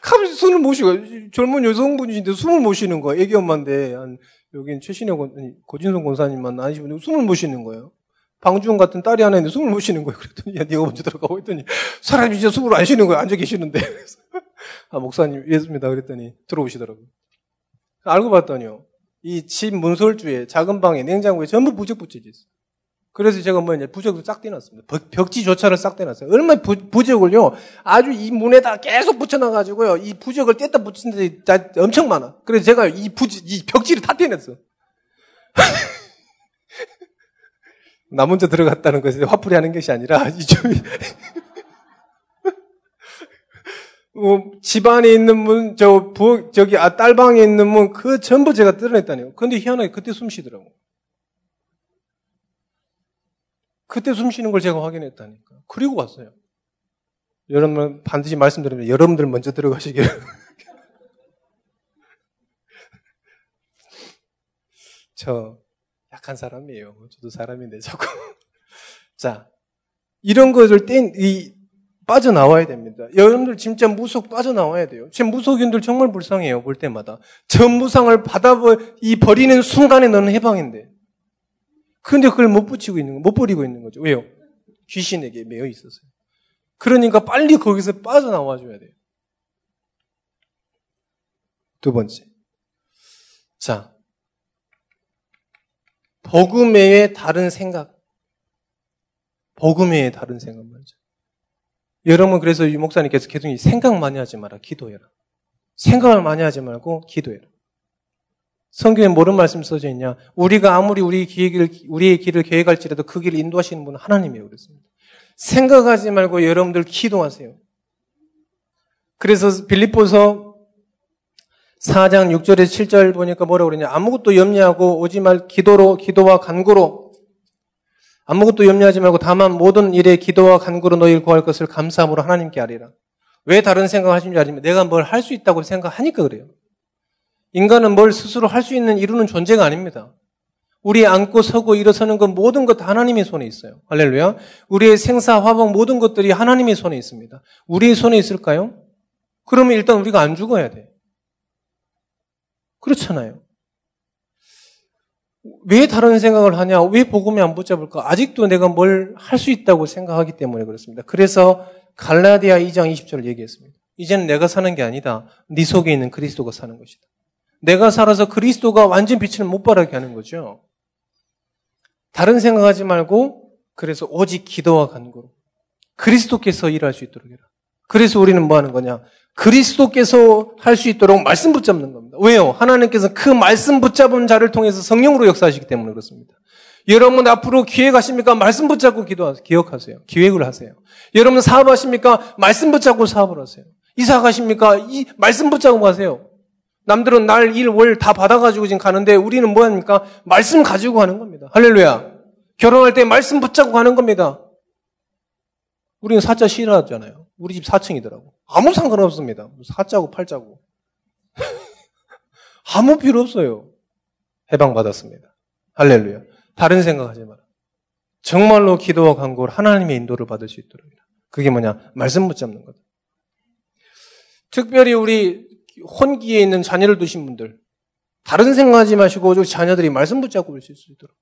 갑자기 숨을 모시고 젊은 여성분이신데 숨을 모시는 거야. 애기 엄마인데 한 여긴 최신의 고 진성 권사님만 아니시면 숨을 모시는 거예요. 방주원 같은 딸이 하나 있는데 숨을 못 쉬는 거예요. 그랬더니, 야, 네가 먼저 들어가고 했더니, 사람이 진짜 숨을 안 쉬는 거예요. 앉아 계시는데. *laughs* 아, 목사님, 이랬습니다. 그랬더니, 들어오시더라고요. 알고 봤더니요. 이 집 문설주에 작은 방에 냉장고에 전부 부적 붙여져 있어요. 그래서 제가 뭐냐, 부적도 싹 떼놨습니다. 벽 지조차를 싹 떼놨어요. 얼마나 부, 부적을요, 아주 이 문에다 계속 붙여놔가지고요, 이 부적을 뗐다 붙인 데 엄청 많아. 그래서 제가 이 부지, 이 벽지를 다 떼냈어. *laughs* 나 먼저 들어갔다는 것이 화풀이 하는 것이 아니라 *laughs* 이쪽이 뭐 집안에 있는 문, 저 부, 저기 아, 딸방에 있는 문 그 전부 제가 뜯어냈다니요. 근데 희한하게 그때 숨 쉬더라고. 그때 숨 쉬는 걸 제가 확인했다니까. 그리고 왔어요. 여러분 반드시 말씀드립니다. 여러분들 먼저 들어가시길. *laughs* 저 약한 사람이에요. 저도 사람인데 자꾸. *laughs* 자, 이런 것을 뗀, 이, 빠져나와야 됩니다. 여러분들 진짜 무속 빠져나와야 돼요. 지금 무속인들 정말 불쌍해요. 볼 때마다. 전 무상을 받아 이 버리는 순간에 너는 해방인데. 근데 그걸 못 붙이고 있는 거, 못 버리고 있는 거죠. 왜요? 귀신에게 매여 있어서요. 그러니까 빨리 거기서 빠져나와 줘야 돼요. 두 번째. 자, 복음 외의 다른 생각. 복음 외에 다른 생각 말이죠. 여러분 그래서 유 목사님께서 계속 생각 많이 하지 마라. 기도해라. 생각을 많이 하지 말고 기도해라. 성경에 뭐런 말씀 써져 있냐? 우리가 아무리 우리 기획을, 우리의 길을 계획할지라도 그 길을 인도하시는 분은 하나님이에요. 그랬습니다. 생각하지 말고 여러분들 기도하세요. 그래서 빌립보서 4장 6절에서 7절 보니까 뭐라고 그러냐? 아무것도 염려하고 오지 말 기도로 기도와 간구로 아무것도 염려하지 말고 다만 모든 일에 기도와 간구로 너희를 구할 것을 감사함으로 하나님께 아리라. 왜 다른 생각을 줄 알지만 내가 뭘 할 수 있다고 생각하니까 그래요. 인간은 뭘 스스로 할 수 있는 이루는 존재가 아닙니다. 우리 앉고 서고 일어서는 것 모든 것 하나님의 손에 있어요. 할렐루야. 우리의 생사, 화복 모든 것들이 하나님의 손에 있습니다. 우리의 손에 있을까요? 그러면 일단 우리가 안 죽어야 돼. 그렇잖아요. 왜 다른 생각을 하냐? 왜 복음에 안 붙잡을까? 아직도 내가 뭘 할 수 있다고 생각하기 때문에 그렇습니다. 그래서 갈라디아 2장 20절을 얘기했습니다. 이제는 내가 사는 게 아니다. 네 속에 있는 그리스도가 사는 것이다. 내가 살아서 그리스도가 완전 빛을 못 발하게 하는 거죠. 다른 생각하지 말고 그래서 오직 기도와 간구로 그리스도께서 일할 수 있도록 해라. 그래서 우리는 뭐 하는 거냐? 그리스도께서 할 수 있도록 말씀 붙잡는 겁니다. 왜요? 하나님께서 그 말씀 붙잡은 자를 통해서 성령으로 역사하시기 때문에 그렇습니다. 여러분 앞으로 기획하십니까? 말씀 붙잡고 기도하세요. 기억하세요. 기획을 하세요. 여러분 사업하십니까? 말씀 붙잡고 사업을 하세요. 이사 가십니까? 이 말씀 붙잡고 가세요. 남들은 날, 일, 월 다 받아가지고 지금 가는데 우리는 뭐 합니까? 말씀 가지고 가는 겁니다. 할렐루야. 결혼할 때 말씀 붙잡고 가는 겁니다. 우리는 사자 싫어하잖아요. 우리 집 4층이더라고. 아무 상관없습니다. 4자고 8자고. *laughs* 아무 필요 없어요. 해방받았습니다. 할렐루야. 다른 생각하지 마라. 정말로 기도와 간구를 하나님의 인도를 받을 수 있도록. 그게 뭐냐? 말씀 붙잡는 거다. 특별히 우리 혼기에 있는 자녀를 두신 분들, 다른 생각하지 마시고 자녀들이 말씀 붙잡고 있을 수 있도록.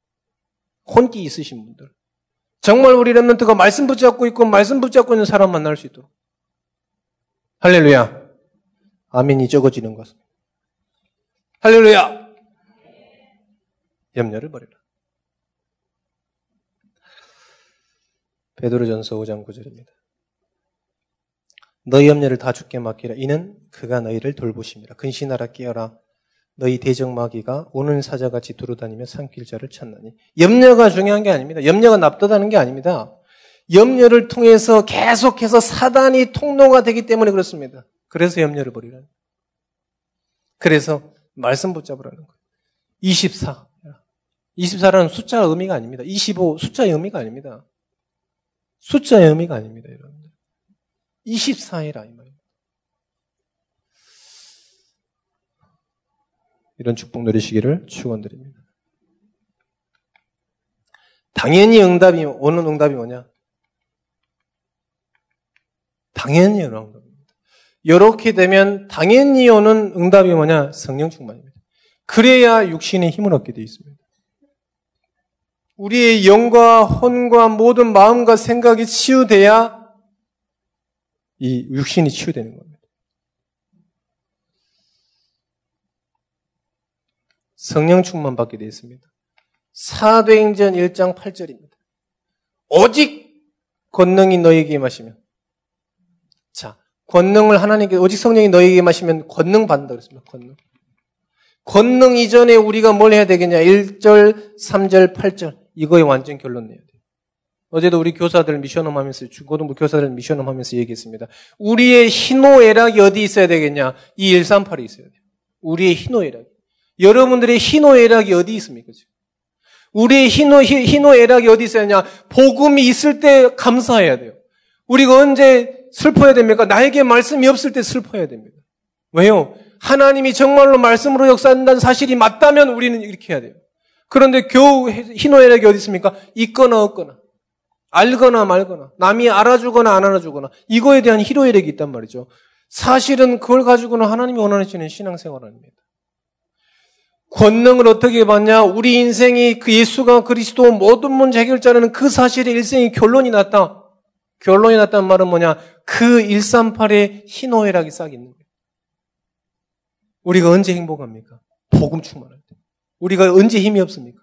혼기 있으신 분들. 정말 우리 랩런트가 말씀 붙잡고 있고 말씀 붙잡고 있는 사람 만날 수 있도록. 할렐루야. 아멘이 적어지는 것은. 할렐루야. 염려를 버려라. 베드로전서 5장 9절입니다. 너희 염려를 다 죽게 맡기라. 이는 그가 너희를 돌보심이라. 근신하라 깨어라. 너희 대적마귀가 오는 사자같이 두루다니며 산길자를 찾나니. 염려가 중요한 게 아닙니다. 염려가 납득하는 게 아닙니다. 염려를 통해서 계속해서 사단이 통로가 되기 때문에 그렇습니다. 그래서 염려를 버리라는 그래서 말씀 붙잡으라는 거예요. 24. 24라는 숫자 의미가 아닙니다. 25 숫자의 의미가 아닙니다. 숫자의 의미가 아닙니다, 여러분들. 24이라 이 말입니다. 이런 축복 누리시기를 축원드립니다. 당연히 응답이 오는 응답이 뭐냐? 당연히 오는 응답입니다. 이렇게 되면 당연히 오는 응답이 뭐냐? 성령 충만입니다. 그래야 육신의 힘을 얻게 되어 있습니다. 우리의 영과 혼과 모든 마음과 생각이 치유돼야 이 육신이 치유되는 겁니다. 성령 충만 받게 되어 있습니다. 사도행전 1장 8절입니다. 오직 권능이 너에게 임하시면 자, 권능을 하나님께 오직 성령이 너에게 임하시면 권능 받는다 그랬습니다. 권능. 권능 이전에 우리가 뭘 해야 되겠냐? 1절, 3절, 8절. 이거에 완전 결론 내야 돼요. 어제도 우리 교사들 미션홈 하면서, 중고등부 교사들 미션홈 하면서 얘기했습니다. 우리의 희노애락이 어디 있어야 되겠냐? 이 138이 있어야 돼요. 우리의 희노애락이. 여러분들의 희노애락이 어디 있습니까? 지금? 우리의 희노, 희노애락이 어디 있어야 하냐? 복음이 있을 때 감사해야 돼요. 우리가 언제 슬퍼야 됩니까? 나에게 말씀이 없을 때 슬퍼야 됩니다. 왜요? 하나님이 정말로 말씀으로 역사한다는 사실이 맞다면 우리는 이렇게 해야 돼요. 그런데 겨우 희노애락이 어디 있습니까? 있거나 없거나. 알거나 말거나. 남이 알아주거나 안 알아주거나. 이거에 대한 희노애락이 있단 말이죠. 사실은 그걸 가지고는 하나님이 원하시는 신앙생활 아닙니다. 권능을 어떻게 받냐? 우리 인생이 그 예수가 그리스도 모든 문제 해결자라는 그 사실에 일생이 결론이 났다. 결론이 났다는 말은 뭐냐? 그 138의 희노애락이 싹 있는 거예요. 우리가 언제 행복합니까? 복음 충만할 때. 우리가 언제 힘이 없습니까?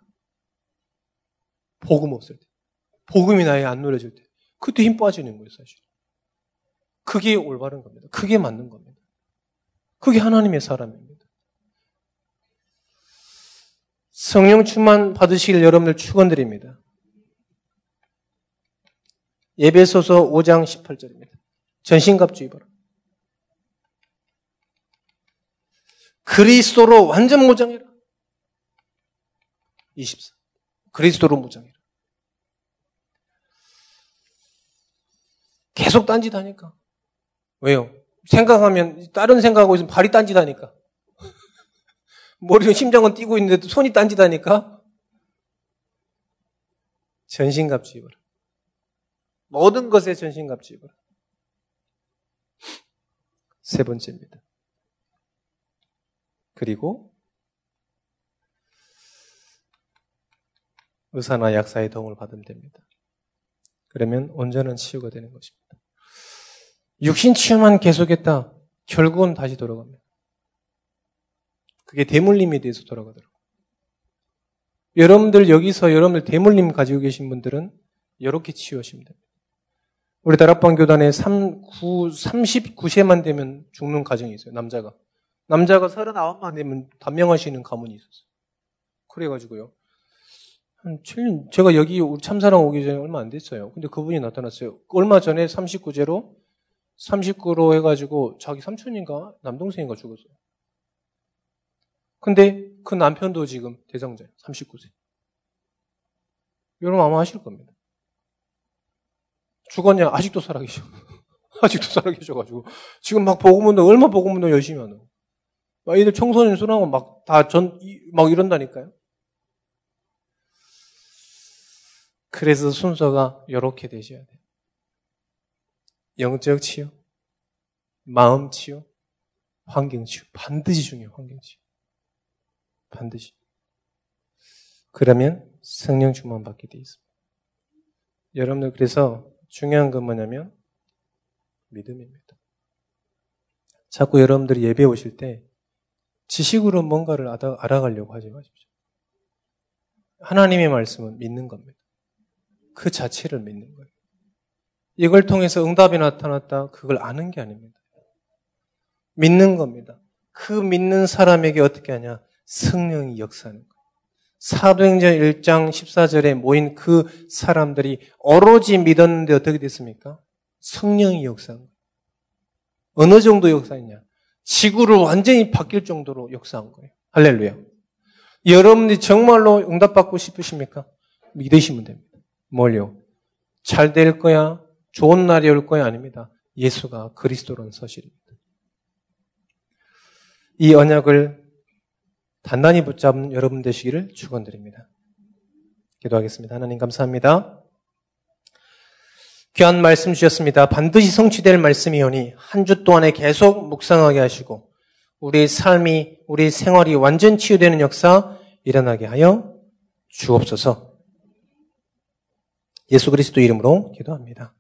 복음 없을 때. 복음이 나에 안 누려질 때. 그때 힘 빠지는 거예요, 사실. 그게 올바른 겁니다. 그게 맞는 겁니다. 그게 하나님의 사람입니다. 성령 충만 받으시길 여러분들 축원드립니다. 예배소서 5장 18절입니다. 전신갑주 입어라. 그리스도로 완전 무장해라. 24. 그리스도로 무장해라. 계속 딴짓 하니까. 왜요? 생각하면 다른 생각하고 있으면 발이 딴짓 하니까. *laughs* 머리는 심장은 뛰고 있는데 손이 딴짓 하니까. 전신갑주 입어라. 모든 것에 전신갑주 입어라. 세 번째입니다. 그리고 의사나 약사의 도움을 받으면 됩니다. 그러면 온전한 치유가 되는 것입니다. 육신 치유만 계속했다. 결국은 다시 돌아갑니다. 그게 대물림에 대해서 돌아가더라고요. 여러분들 여기서 여러분들 대물림 가지고 계신 분들은 이렇게 치유하시면 됩니다. 우리 다락방 교단에 3, 9, 39세만 되면 죽는 가정이 있어요. 남자가. 남자가 39만 되면 단명하시는 가문이 있었어요. 그래가지고요. 한 7년, 제가 여기 우리 참사랑 오기 전에 얼마 안 됐어요. 근데 그분이 나타났어요. 얼마 전에 39제로 39로 해가지고 자기 삼촌인가 남동생인가 죽었어요. 근데 그 남편도 지금 대장자예요. 39세. 여러분 아마 아실 겁니다. 죽었냐? 아직도 살아계셔. *laughs* 아직도 살아계셔가지고. 지금 막 보고문도, 얼마 보고문도 열심히 하는. 막 애들 청소년 수능하고 막 다 전, 막 이런다니까요. 그래서 순서가 이렇게 되셔야 돼요. 영적 치유, 마음 치유, 환경 치유. 반드시 중요해요, 환경 치유. 반드시. 그러면 성령 충만 받게 돼 있습니다. 여러분들 그래서 중요한 건 뭐냐면 믿음입니다. 자꾸 여러분들이 예배 오실 때 지식으로 뭔가를 알아가려고 하지 마십시오. 하나님의 말씀은 믿는 겁니다. 그 자체를 믿는 거예요. 이걸 통해서 응답이 나타났다. 그걸 아는 게 아닙니다. 믿는 겁니다. 그 믿는 사람에게 어떻게 하냐? 성령이 역사하는 거예요. 사도행전 1장 14절에 모인 그 사람들이 오로지 믿었는데 어떻게 됐습니까? 성령이 역사한 거예요. 어느 정도 역사했냐? 지구를 완전히 바뀔 정도로 역사한 거예요. 할렐루야. 여러분들이 정말로 응답받고 싶으십니까? 믿으시면 됩니다. 뭘요? 잘 될 거야? 좋은 날이 올 거야? 아닙니다. 예수가 그리스도라는 사실입니다. 이 언약을 단단히 붙잡은 여러분 되시기를 축원드립니다. 기도하겠습니다. 하나님 감사합니다. 귀한 말씀 주셨습니다. 반드시 성취될 말씀이오니 한 주 동안에 계속 묵상하게 하시고 우리 삶이 우리 생활이 완전 치유되는 역사 일어나게 하여 주옵소서. 예수 그리스도 이름으로 기도합니다.